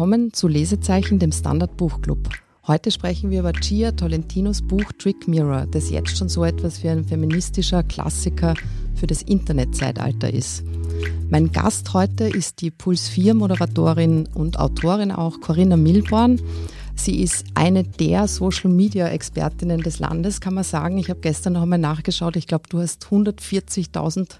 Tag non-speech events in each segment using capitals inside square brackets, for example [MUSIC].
Willkommen zu Lesezeichen, dem Standard Buchclub. Heute sprechen wir über Gia Tolentinos Buch Trick Mirror, das jetzt schon so etwas wie ein feministischer Klassiker für das Internetzeitalter ist. Mein Gast heute ist die Puls 4 Moderatorin und Autorin auch Corinna Milborn. Sie ist eine der Social Media Expertinnen des Landes, kann man sagen. Ich habe gestern noch einmal nachgeschaut. Ich glaube, du hast 140.000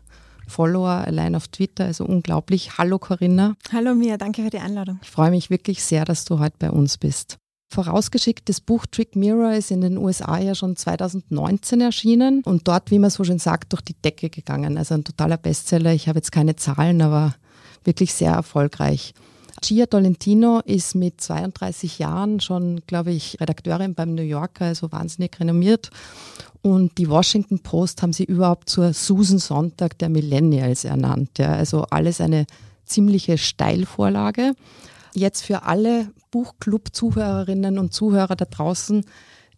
Follower allein auf Twitter, also unglaublich. Hallo Corinna. Hallo Mia, danke für die Einladung. Ich freue mich wirklich sehr, dass du heute bei uns bist. Vorausgeschickt, das Buch Trick Mirror ist in den USA ja schon 2019 erschienen und dort, wie man so schön sagt, durch die Decke gegangen. Also ein totaler Bestseller. Ich habe jetzt keine Zahlen, aber wirklich sehr erfolgreich. Gia Tolentino ist mit 32 Jahren schon, glaube ich, Redakteurin beim New Yorker, also wahnsinnig renommiert. Und die Washington Post haben sie überhaupt zur Susan Sonntag der Millennials ernannt. Ja. Also alles eine ziemliche Steilvorlage. Jetzt für alle Buchclub-Zuhörerinnen und Zuhörer da draußen,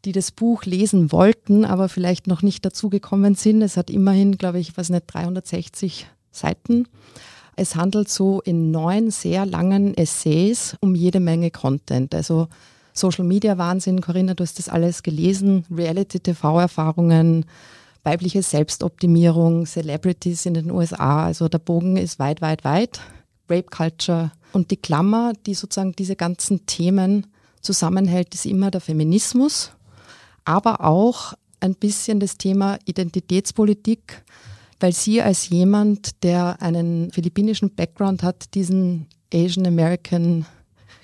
die das Buch lesen wollten, aber vielleicht noch nicht dazugekommen sind. Es hat immerhin, glaube ich, was nicht, 360 Seiten. Es handelt so in neun sehr langen Essays um jede Menge Content. Also Social Media Wahnsinn, Corinna, du hast das alles gelesen, Reality-TV-Erfahrungen, weibliche Selbstoptimierung, Celebrities in den USA. Also der Bogen ist weit, weit, weit. Rape Culture. Und die Klammer, die sozusagen diese ganzen Themen zusammenhält, ist immer der Feminismus, aber auch ein bisschen das Thema Identitätspolitik, weil sie als jemand, der einen philippinischen Background hat, diesen Asian American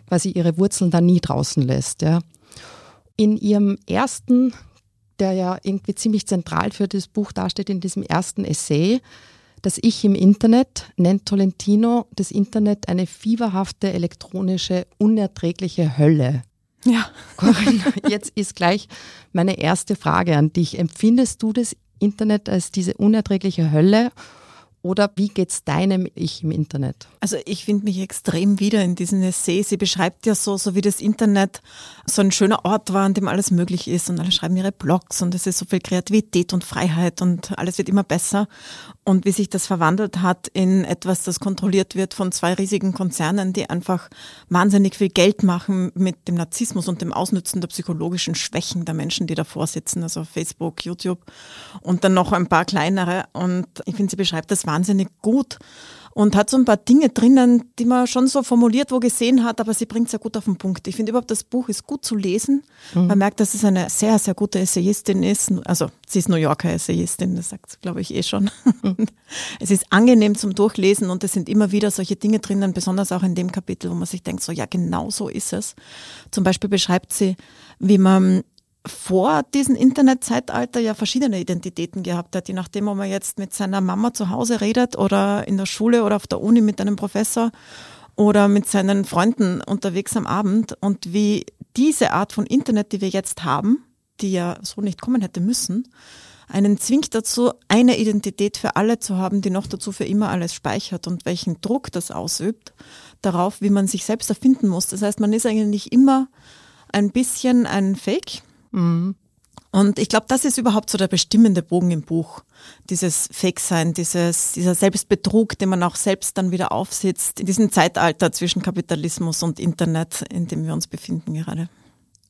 quasi ihre Wurzeln da nie draußen lässt. Ja. In ihrem ersten, der ja irgendwie ziemlich zentral für das Buch dasteht, in diesem ersten Essay, das Ich im Internet, nennt Tolentino das Internet eine fieberhafte, elektronische, unerträgliche Hölle. Ja. Corinna, jetzt ist gleich meine erste Frage an dich. Empfindest du das Internet als diese unerträgliche Hölle oder wie geht's deinem Ich im Internet? Also ich finde mich extrem wieder in diesen Essay. Sie beschreibt ja so, so wie das Internet so ein schöner Ort war, an dem alles möglich ist und alle schreiben ihre Blogs und es ist so viel Kreativität und Freiheit und alles wird immer besser. Und wie sich das verwandelt hat in etwas, das kontrolliert wird von zwei riesigen Konzernen, die einfach wahnsinnig viel Geld machen mit dem Narzissmus und dem Ausnützen der psychologischen Schwächen der Menschen, die davor sitzen, also Facebook, YouTube und dann noch ein paar kleinere. Und ich finde, sie beschreibt das wahnsinnig gut und hat so ein paar Dinge drinnen, die man schon so formuliert, wo gesehen hat, aber sie bringt es ja gut auf den Punkt. Ich finde überhaupt, das Buch ist gut zu lesen. Mhm. Man merkt, dass es eine sehr, sehr gute Essayistin ist. Also sie ist New Yorker Essayistin, das sagt glaube ich eh schon. [LAUGHS] es ist angenehm zum Durchlesen und es sind immer wieder solche Dinge drinnen, besonders auch in dem Kapitel, wo man sich denkt, so ja, genau so ist es. Zum Beispiel beschreibt sie, wie man vor diesem Internetzeitalter ja verschiedene Identitäten gehabt hat, je nachdem, ob man jetzt mit seiner Mama zu Hause redet oder in der Schule oder auf der Uni mit einem Professor oder mit seinen Freunden unterwegs am Abend und wie diese Art von Internet, die wir jetzt haben, die ja so nicht kommen hätte müssen, einen zwingt dazu, eine Identität für alle zu haben, die noch dazu für immer alles speichert und welchen Druck das ausübt darauf, wie man sich selbst erfinden muss. Das heißt, man ist eigentlich immer ein bisschen ein Fake Mhm. Und ich glaube, das ist überhaupt so der bestimmende Bogen im Buch. Dieses Fake-Sein, dieses, dieser Selbstbetrug, den man auch selbst dann wieder aufsitzt, in diesem Zeitalter zwischen Kapitalismus und Internet, in dem wir uns befinden gerade.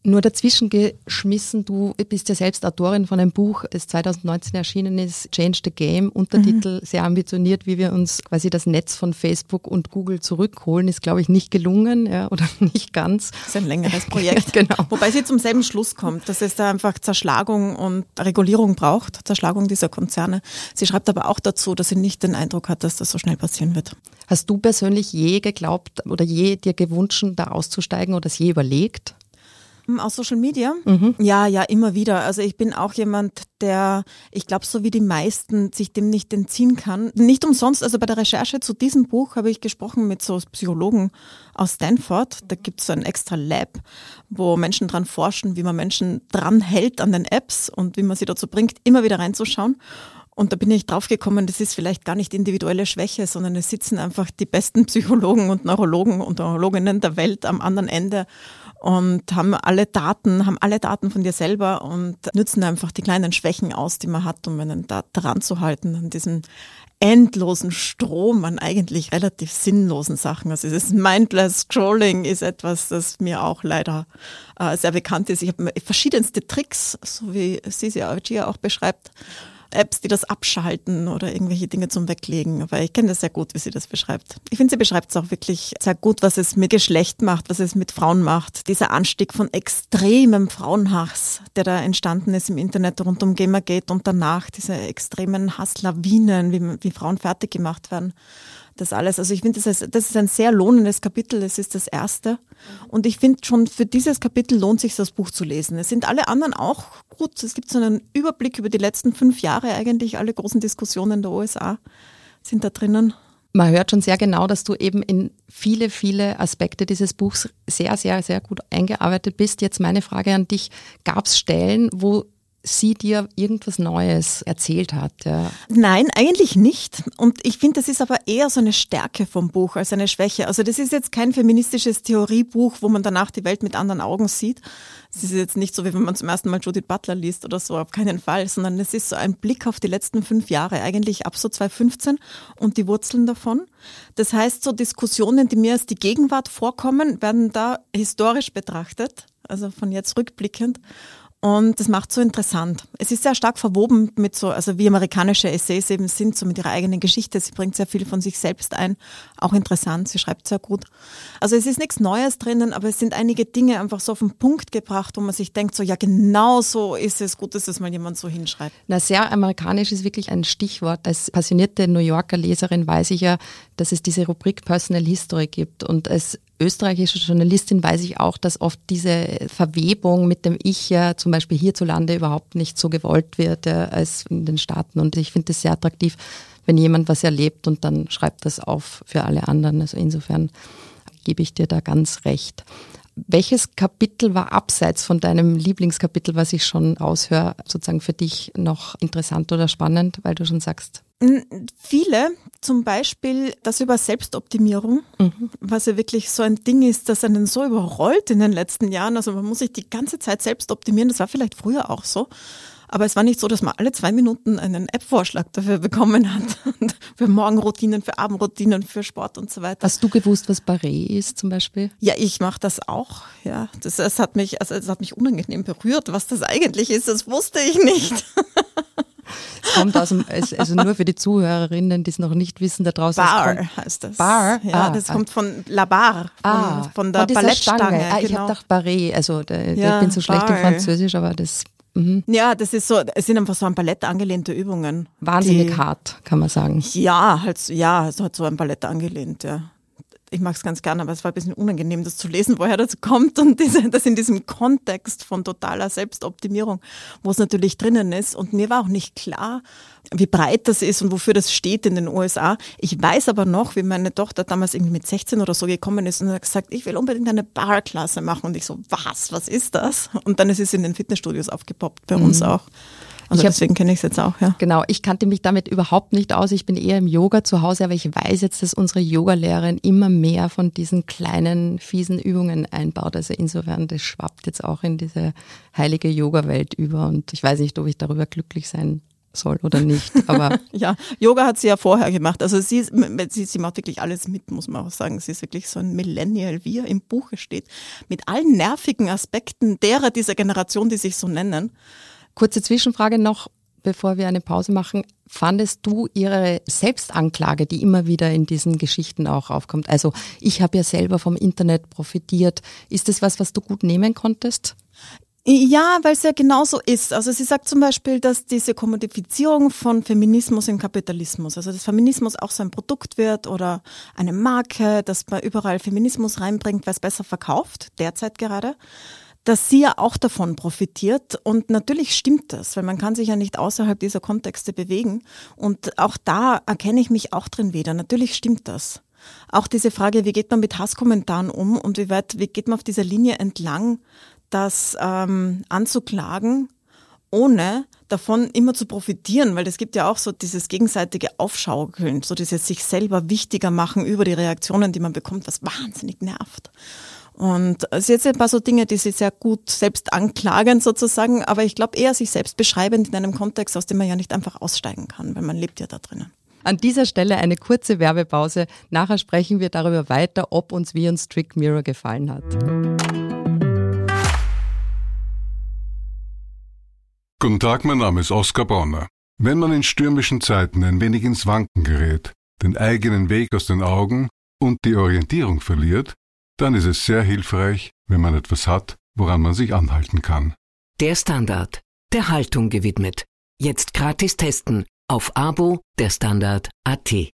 Nur dazwischen geschmissen, du bist ja selbst Autorin von einem Buch, das 2019 erschienen ist, Change the Game, Untertitel mhm. sehr ambitioniert, wie wir uns quasi das Netz von Facebook und Google zurückholen, ist glaube ich nicht gelungen ja, oder [LAUGHS] nicht ganz. Das ist ein längeres [LAUGHS] Projekt. genau. Wobei sie zum selben Schluss kommt, dass es da einfach Zerschlagung und Regulierung braucht, Zerschlagung dieser Konzerne. Sie schreibt aber auch dazu, dass sie nicht den Eindruck hat, dass das so schnell passieren wird. Hast du persönlich je geglaubt oder je dir gewünscht, da auszusteigen oder es je überlegt? Aus Social Media? Mhm. Ja, ja, immer wieder. Also ich bin auch jemand, der, ich glaube, so wie die meisten, sich dem nicht entziehen kann. Nicht umsonst, also bei der Recherche zu diesem Buch habe ich gesprochen mit so Psychologen aus Stanford. Da gibt es so ein extra Lab, wo Menschen dran forschen, wie man Menschen dran hält an den Apps und wie man sie dazu bringt, immer wieder reinzuschauen. Und da bin ich draufgekommen, das ist vielleicht gar nicht individuelle Schwäche, sondern es sitzen einfach die besten Psychologen und Neurologen und Neurologinnen der Welt am anderen Ende und haben alle Daten, haben alle Daten von dir selber und nützen einfach die kleinen Schwächen aus, die man hat, um einen da dran zu halten, an diesem endlosen Strom an eigentlich relativ sinnlosen Sachen. Also dieses Mindless Scrolling ist etwas, das mir auch leider äh, sehr bekannt ist. Ich habe verschiedenste Tricks, so wie Sisi Gia auch beschreibt, Apps, die das abschalten oder irgendwelche Dinge zum Weglegen. Aber ich kenne das sehr gut, wie sie das beschreibt. Ich finde, sie beschreibt es auch wirklich sehr gut, was es mit Geschlecht macht, was es mit Frauen macht. Dieser Anstieg von extremem Frauenhass, der da entstanden ist im Internet rund um Gamergate und danach diese extremen Hasslawinen, wie, wie Frauen fertig gemacht werden das alles. Also ich finde, das, ist, das ist ein sehr lohnendes Kapitel. Es ist das erste. Und ich finde schon für dieses Kapitel lohnt sich das Buch zu lesen. Es sind alle anderen auch gut. Es gibt so einen Überblick über die letzten fünf Jahre eigentlich. Alle großen Diskussionen der USA sind da drinnen. Man hört schon sehr genau, dass du eben in viele, viele Aspekte dieses Buchs sehr, sehr, sehr gut eingearbeitet bist. Jetzt meine Frage an dich. Gab es Stellen, wo sie dir irgendwas Neues erzählt hat. Ja. Nein, eigentlich nicht. Und ich finde, das ist aber eher so eine Stärke vom Buch als eine Schwäche. Also das ist jetzt kein feministisches Theoriebuch, wo man danach die Welt mit anderen Augen sieht. Es ist jetzt nicht so, wie wenn man zum ersten Mal Judith Butler liest oder so, auf keinen Fall, sondern es ist so ein Blick auf die letzten fünf Jahre, eigentlich ab so 2015 und die Wurzeln davon. Das heißt, so Diskussionen, die mir als die Gegenwart vorkommen, werden da historisch betrachtet, also von jetzt rückblickend. Und das macht so interessant. Es ist sehr stark verwoben mit so, also wie amerikanische Essays eben sind, so mit ihrer eigenen Geschichte. Sie bringt sehr viel von sich selbst ein. Auch interessant. Sie schreibt sehr gut. Also es ist nichts Neues drinnen, aber es sind einige Dinge einfach so auf den Punkt gebracht, wo man sich denkt, so, ja, genau so ist es. Gut, dass es mal jemand so hinschreibt. Na, sehr amerikanisch ist wirklich ein Stichwort. Als passionierte New Yorker Leserin weiß ich ja, dass es diese Rubrik Personal History gibt. Und als österreichische Journalistin weiß ich auch, dass oft diese Verwebung mit dem Ich ja zum Beispiel hierzulande überhaupt nicht so gewollt wird ja, als in den Staaten. Und ich finde es sehr attraktiv, wenn jemand was erlebt und dann schreibt das auf für alle anderen. Also insofern gebe ich dir da ganz recht. Welches Kapitel war abseits von deinem Lieblingskapitel, was ich schon aushöre, sozusagen für dich noch interessant oder spannend, weil du schon sagst, Viele, zum Beispiel das über Selbstoptimierung, mhm. was ja wirklich so ein Ding ist, das einen so überrollt in den letzten Jahren. Also man muss sich die ganze Zeit selbst optimieren. Das war vielleicht früher auch so. Aber es war nicht so, dass man alle zwei Minuten einen App-Vorschlag dafür bekommen hat. [LAUGHS] für Morgenroutinen, für Abendroutinen, für Sport und so weiter. Hast du gewusst, was Barré ist zum Beispiel? Ja, ich mache das auch. Ja, das, das hat mich, also es hat mich unangenehm berührt, was das eigentlich ist. Das wusste ich nicht. [LAUGHS] Es kommt aus dem, also nur für die Zuhörerinnen, die es noch nicht wissen, da draußen. Bar kommt, heißt das. Bar? Ja, ah, das ah. kommt von La Bar, von, ah, von der von Ballettstange. Ah, ich genau. habe gedacht Barré, also da, ja, ich bin so schlecht Bar. im Französisch, aber das Mhm. Ja, das ist so, es sind einfach so an Ballett angelehnte Übungen. Wahnsinnig die, hart, kann man sagen. Ja, halt, ja, es hat so ein Ballett angelehnt, ja ich mag es ganz gerne, aber es war ein bisschen unangenehm, das zu lesen, woher das kommt und diese, das in diesem Kontext von totaler Selbstoptimierung, wo es natürlich drinnen ist. Und mir war auch nicht klar, wie breit das ist und wofür das steht in den USA. Ich weiß aber noch, wie meine Tochter damals irgendwie mit 16 oder so gekommen ist und hat gesagt, ich will unbedingt eine Barklasse machen. Und ich so, was, was ist das? Und dann ist es in den Fitnessstudios aufgepoppt, bei uns mhm. auch. Also hab, deswegen kenne ich es jetzt auch, ja. Genau, ich kannte mich damit überhaupt nicht aus. Ich bin eher im Yoga zu Hause, aber ich weiß jetzt, dass unsere Yogalehrerin immer mehr von diesen kleinen, fiesen Übungen einbaut. Also insofern, das schwappt jetzt auch in diese heilige Yoga-Welt über. Und ich weiß nicht, ob ich darüber glücklich sein soll oder nicht. Aber [LAUGHS] ja, Yoga hat sie ja vorher gemacht. Also sie, sie, sie macht wirklich alles mit, muss man auch sagen. Sie ist wirklich so ein Millennial, wie er im Buche steht. Mit allen nervigen Aspekten derer dieser Generation, die sich so nennen. Kurze Zwischenfrage noch, bevor wir eine Pause machen. Fandest du ihre Selbstanklage, die immer wieder in diesen Geschichten auch aufkommt? Also ich habe ja selber vom Internet profitiert. Ist das was, was du gut nehmen konntest? Ja, weil es ja genauso ist. Also sie sagt zum Beispiel, dass diese Kommodifizierung von Feminismus im Kapitalismus, also dass Feminismus auch so ein Produkt wird oder eine Marke, dass man überall Feminismus reinbringt, weil es besser verkauft, derzeit gerade dass sie ja auch davon profitiert. Und natürlich stimmt das, weil man kann sich ja nicht außerhalb dieser Kontexte bewegen. Und auch da erkenne ich mich auch drin wieder. Natürlich stimmt das. Auch diese Frage, wie geht man mit Hasskommentaren um und wie weit, wie geht man auf dieser Linie entlang, das ähm, anzuklagen, ohne davon immer zu profitieren, weil es gibt ja auch so dieses gegenseitige Aufschaukeln, so dieses sich selber wichtiger machen über die Reaktionen, die man bekommt, was wahnsinnig nervt. Und es sind jetzt ein paar so Dinge, die sie sehr gut selbst anklagen sozusagen, aber ich glaube eher sich selbst beschreibend in einem Kontext, aus dem man ja nicht einfach aussteigen kann, weil man lebt ja da drinnen. An dieser Stelle eine kurze Werbepause. Nachher sprechen wir darüber weiter, ob uns wie uns Trick Mirror gefallen hat. Guten Tag, mein Name ist Oskar Bonner. Wenn man in stürmischen Zeiten ein wenig ins Wanken gerät, den eigenen Weg aus den Augen und die Orientierung verliert, dann ist es sehr hilfreich, wenn man etwas hat, woran man sich anhalten kann. Der Standard, der Haltung gewidmet. Jetzt gratis testen auf Abo der Standard AT.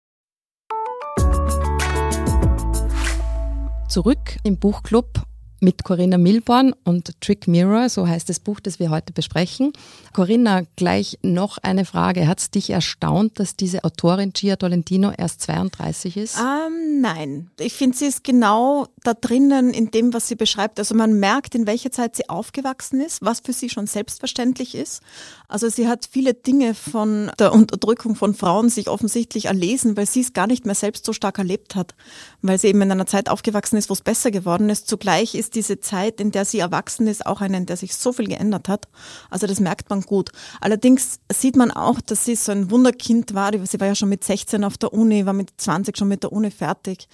Zurück im Buchclub mit Corinna Milborn und Trick Mirror, so heißt das Buch, das wir heute besprechen. Corinna, gleich noch eine Frage. Hat es dich erstaunt, dass diese Autorin Gia Tolentino erst 32 ist? Ähm, nein. Ich finde, sie ist genau da drinnen in dem, was sie beschreibt. Also man merkt, in welcher Zeit sie aufgewachsen ist, was für sie schon selbstverständlich ist. Also sie hat viele Dinge von der Unterdrückung von Frauen sich offensichtlich erlesen, weil sie es gar nicht mehr selbst so stark erlebt hat. Weil sie eben in einer Zeit aufgewachsen ist, wo es besser geworden ist. Zugleich ist diese Zeit, in der sie erwachsen ist, auch eine, in der sich so viel geändert hat. Also das merkt man gut. Allerdings sieht man auch, dass sie so ein Wunderkind war. Sie war ja schon mit 16 auf der Uni, war mit 20 schon mit der Uni fertig.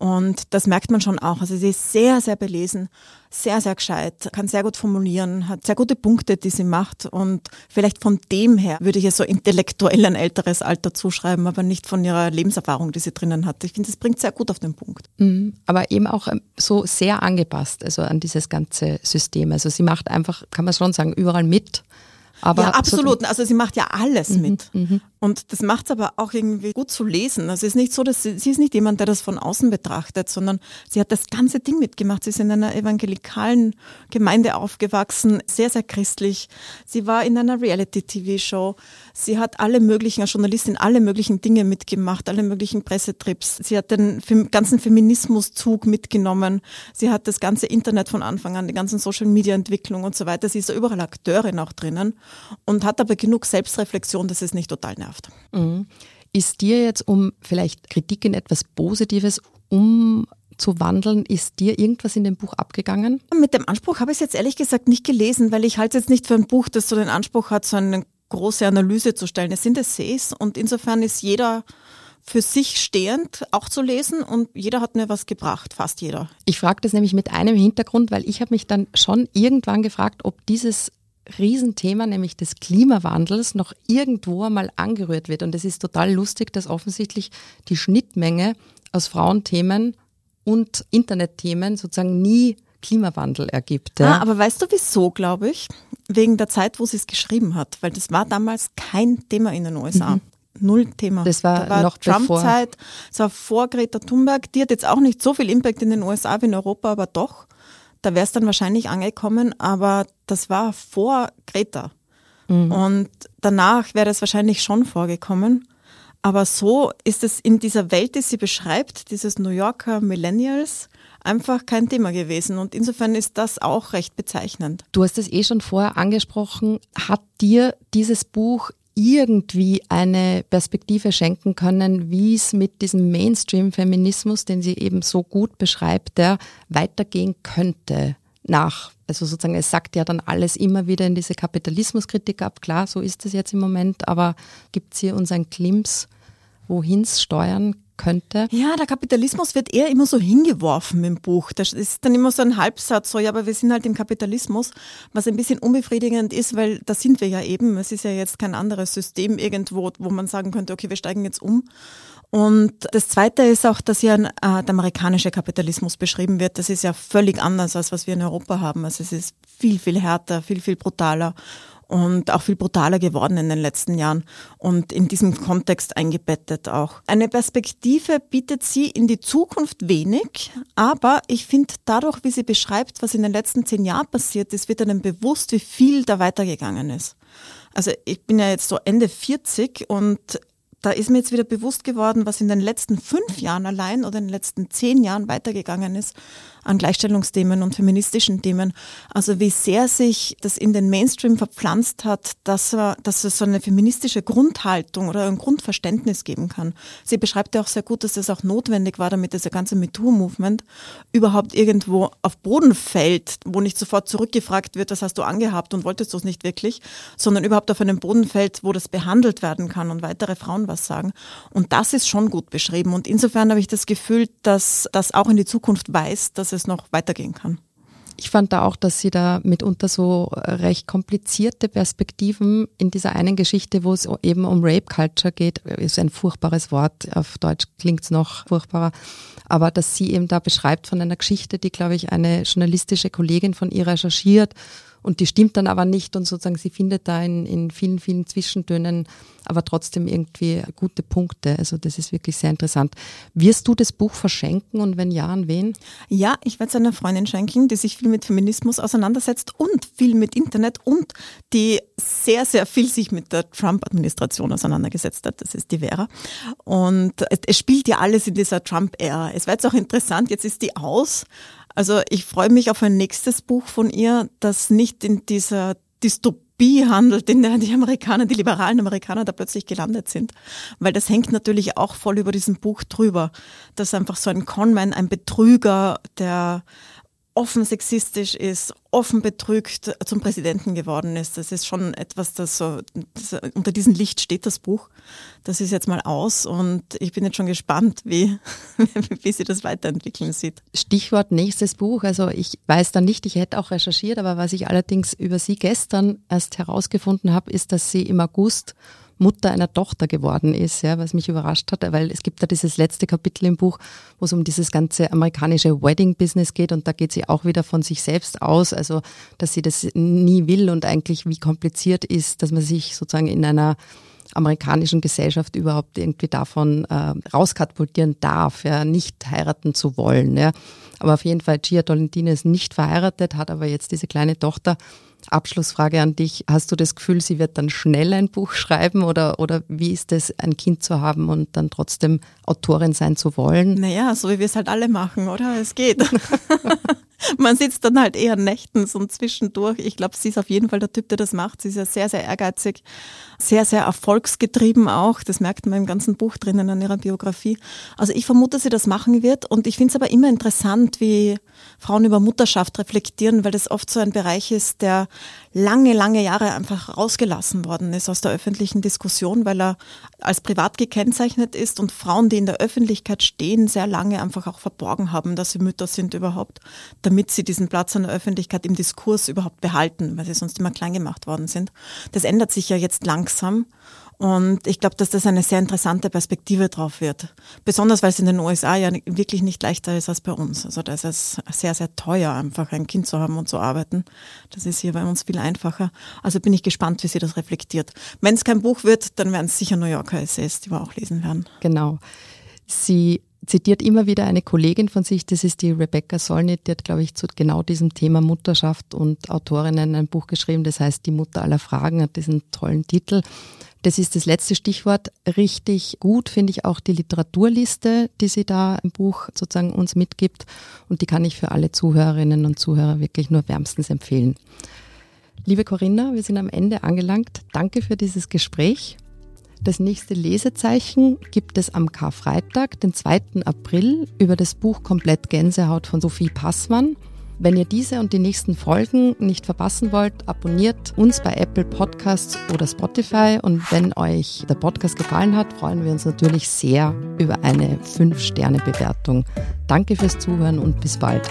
Und das merkt man schon auch. Also sie ist sehr, sehr belesen, sehr, sehr gescheit, kann sehr gut formulieren, hat sehr gute Punkte, die sie macht. Und vielleicht von dem her würde ich ihr so intellektuell ein älteres Alter zuschreiben, aber nicht von ihrer Lebenserfahrung, die sie drinnen hat. Ich finde, das bringt sehr gut auf den Punkt. Mhm, aber eben auch ähm, so sehr angepasst, also an dieses ganze System. Also sie macht einfach, kann man schon sagen, überall mit. Aber ja, absolut. Also sie macht ja alles mhm, mit. Mhm. Und das macht es aber auch irgendwie gut zu lesen. Also es ist nicht so, dass sie, sie ist nicht jemand, der das von außen betrachtet, sondern sie hat das ganze Ding mitgemacht. Sie ist in einer evangelikalen Gemeinde aufgewachsen, sehr, sehr christlich. Sie war in einer Reality-TV-Show. Sie hat alle möglichen, als Journalistin, alle möglichen Dinge mitgemacht, alle möglichen Pressetrips. Sie hat den ganzen Feminismuszug mitgenommen. Sie hat das ganze Internet von Anfang an, die ganzen Social-Media-Entwicklung und so weiter. Sie ist ja überall Akteurin auch drinnen und hat aber genug Selbstreflexion, dass es nicht total nervt nervt. Mhm. Ist dir jetzt, um vielleicht Kritik in etwas Positives umzuwandeln, ist dir irgendwas in dem Buch abgegangen? Mit dem Anspruch habe ich es jetzt ehrlich gesagt nicht gelesen, weil ich halte es jetzt nicht für ein Buch, das so den Anspruch hat, so eine große Analyse zu stellen. Es sind Essays und insofern ist jeder für sich stehend auch zu lesen und jeder hat mir was gebracht, fast jeder. Ich frage das nämlich mit einem Hintergrund, weil ich habe mich dann schon irgendwann gefragt, ob dieses Riesenthema, nämlich des Klimawandels, noch irgendwo einmal angerührt wird. Und es ist total lustig, dass offensichtlich die Schnittmenge aus Frauenthemen und Internetthemen sozusagen nie Klimawandel ergibt. Ja. Ah, aber weißt du wieso, glaube ich? Wegen der Zeit, wo sie es geschrieben hat, weil das war damals kein Thema in den USA. Mhm. Null Thema. Das war, da war noch Trump-Zeit, das war vor Greta Thunberg. Die hat jetzt auch nicht so viel Impact in den USA wie in Europa, aber doch. Da wäre es dann wahrscheinlich angekommen, aber das war vor Greta. Mhm. Und danach wäre das wahrscheinlich schon vorgekommen. Aber so ist es in dieser Welt, die sie beschreibt, dieses New Yorker Millennials, einfach kein Thema gewesen. Und insofern ist das auch recht bezeichnend. Du hast es eh schon vorher angesprochen. Hat dir dieses Buch irgendwie eine Perspektive schenken können, wie es mit diesem Mainstream-Feminismus, den sie eben so gut beschreibt, der weitergehen könnte nach. Also sozusagen, es sagt ja dann alles immer wieder in diese Kapitalismuskritik ab. Klar, so ist es jetzt im Moment, aber gibt es hier uns ein Klimps, wohin es steuern könnte. Ja, der Kapitalismus wird eher immer so hingeworfen im Buch. Das ist dann immer so ein Halbsatz, so, ja, aber wir sind halt im Kapitalismus, was ein bisschen unbefriedigend ist, weil da sind wir ja eben. Es ist ja jetzt kein anderes System irgendwo, wo man sagen könnte, okay, wir steigen jetzt um. Und das Zweite ist auch, dass hier äh, der amerikanische Kapitalismus beschrieben wird. Das ist ja völlig anders, als was wir in Europa haben. Also es ist viel, viel härter, viel, viel brutaler und auch viel brutaler geworden in den letzten Jahren und in diesem Kontext eingebettet auch. Eine Perspektive bietet sie in die Zukunft wenig, aber ich finde dadurch, wie sie beschreibt, was in den letzten zehn Jahren passiert ist, wird einem bewusst, wie viel da weitergegangen ist. Also ich bin ja jetzt so Ende 40 und da ist mir jetzt wieder bewusst geworden, was in den letzten fünf Jahren allein oder in den letzten zehn Jahren weitergegangen ist an Gleichstellungsthemen und feministischen Themen. Also wie sehr sich das in den Mainstream verpflanzt hat, dass, dass es so eine feministische Grundhaltung oder ein Grundverständnis geben kann. Sie beschreibt ja auch sehr gut, dass das auch notwendig war, damit dieser ganze MeToo-Movement überhaupt irgendwo auf Boden fällt, wo nicht sofort zurückgefragt wird, was hast du angehabt und wolltest du es nicht wirklich, sondern überhaupt auf einen Boden fällt, wo das behandelt werden kann und weitere Frauen was sagen. Und das ist schon gut beschrieben. Und insofern habe ich das Gefühl, dass das auch in die Zukunft weist, dass es noch weitergehen kann. Ich fand da auch, dass sie da mitunter so recht komplizierte Perspektiven in dieser einen Geschichte, wo es eben um Rape Culture geht, ist ein furchtbares Wort, auf Deutsch klingt es noch furchtbarer, aber dass sie eben da beschreibt von einer Geschichte, die, glaube ich, eine journalistische Kollegin von ihr recherchiert und die stimmt dann aber nicht und sozusagen sie findet da in, in vielen, vielen Zwischentönen aber trotzdem irgendwie gute Punkte. Also das ist wirklich sehr interessant. Wirst du das Buch verschenken und wenn ja, an wen? Ja, ich werde es einer Freundin schenken, die sich viel mit Feminismus auseinandersetzt und viel mit Internet und die sehr, sehr viel sich mit der Trump-Administration auseinandergesetzt hat. Das ist die Vera. Und es spielt ja alles in dieser Trump-Ära. Es war jetzt auch interessant, jetzt ist die aus. Also ich freue mich auf ein nächstes Buch von ihr, das nicht in dieser Dystopie handelt, in der die Amerikaner, die liberalen Amerikaner da plötzlich gelandet sind. Weil das hängt natürlich auch voll über diesem Buch drüber. dass einfach so ein Conman, ein Betrüger, der offen sexistisch ist, offen betrügt zum Präsidenten geworden ist. Das ist schon etwas, das so, das, unter diesem Licht steht das Buch. Das ist jetzt mal aus und ich bin jetzt schon gespannt, wie, [LAUGHS] wie sie das weiterentwickeln sieht. Stichwort nächstes Buch. Also ich weiß da nicht, ich hätte auch recherchiert, aber was ich allerdings über sie gestern erst herausgefunden habe, ist, dass sie im August Mutter einer Tochter geworden ist, ja, was mich überrascht hat, weil es gibt da dieses letzte Kapitel im Buch, wo es um dieses ganze amerikanische Wedding-Business geht und da geht sie auch wieder von sich selbst aus, also dass sie das nie will und eigentlich wie kompliziert ist, dass man sich sozusagen in einer amerikanischen Gesellschaft überhaupt irgendwie davon äh, rauskatapultieren darf, ja, nicht heiraten zu wollen. Ja. Aber auf jeden Fall, Gia Tolentino ist nicht verheiratet, hat aber jetzt diese kleine Tochter Abschlussfrage an dich. Hast du das Gefühl, sie wird dann schnell ein Buch schreiben oder, oder wie ist es, ein Kind zu haben und dann trotzdem Autorin sein zu wollen? Naja, so wie wir es halt alle machen, oder? Es geht. [LAUGHS] [LAUGHS] Man sitzt dann halt eher nächtens und zwischendurch. Ich glaube, sie ist auf jeden Fall der Typ, der das macht. Sie ist ja sehr, sehr ehrgeizig, sehr, sehr erfolgsgetrieben auch. Das merkt man im ganzen Buch drinnen an ihrer Biografie. Also ich vermute, dass sie das machen wird. Und ich finde es aber immer interessant, wie Frauen über Mutterschaft reflektieren, weil das oft so ein Bereich ist, der lange, lange Jahre einfach rausgelassen worden ist aus der öffentlichen Diskussion, weil er als privat gekennzeichnet ist und Frauen, die in der Öffentlichkeit stehen, sehr lange einfach auch verborgen haben, dass sie Mütter sind überhaupt, damit sie diesen Platz in der Öffentlichkeit im Diskurs überhaupt behalten, weil sie sonst immer klein gemacht worden sind. Das ändert sich ja jetzt langsam und ich glaube, dass das eine sehr interessante Perspektive drauf wird. Besonders weil es in den USA ja wirklich nicht leichter ist als bei uns. Also da ist es sehr, sehr teuer, einfach ein Kind zu haben und zu arbeiten. Das ist hier bei uns viel einfacher. Also bin ich gespannt, wie sie das reflektiert. Wenn es kein Buch wird, dann werden es sicher New Yorker Essays, die wir auch lesen werden. Genau. Sie zitiert immer wieder eine Kollegin von sich, das ist die Rebecca Solnit, die hat, glaube ich, zu genau diesem Thema Mutterschaft und Autorinnen ein Buch geschrieben, das heißt Die Mutter aller Fragen, hat diesen tollen Titel. Das ist das letzte Stichwort. Richtig gut finde ich auch die Literaturliste, die sie da im Buch sozusagen uns mitgibt. Und die kann ich für alle Zuhörerinnen und Zuhörer wirklich nur wärmstens empfehlen. Liebe Corinna, wir sind am Ende angelangt. Danke für dieses Gespräch. Das nächste Lesezeichen gibt es am Karfreitag, den 2. April, über das Buch Komplett Gänsehaut von Sophie Passmann. Wenn ihr diese und die nächsten Folgen nicht verpassen wollt, abonniert uns bei Apple Podcasts oder Spotify. Und wenn euch der Podcast gefallen hat, freuen wir uns natürlich sehr über eine 5-Sterne-Bewertung. Danke fürs Zuhören und bis bald.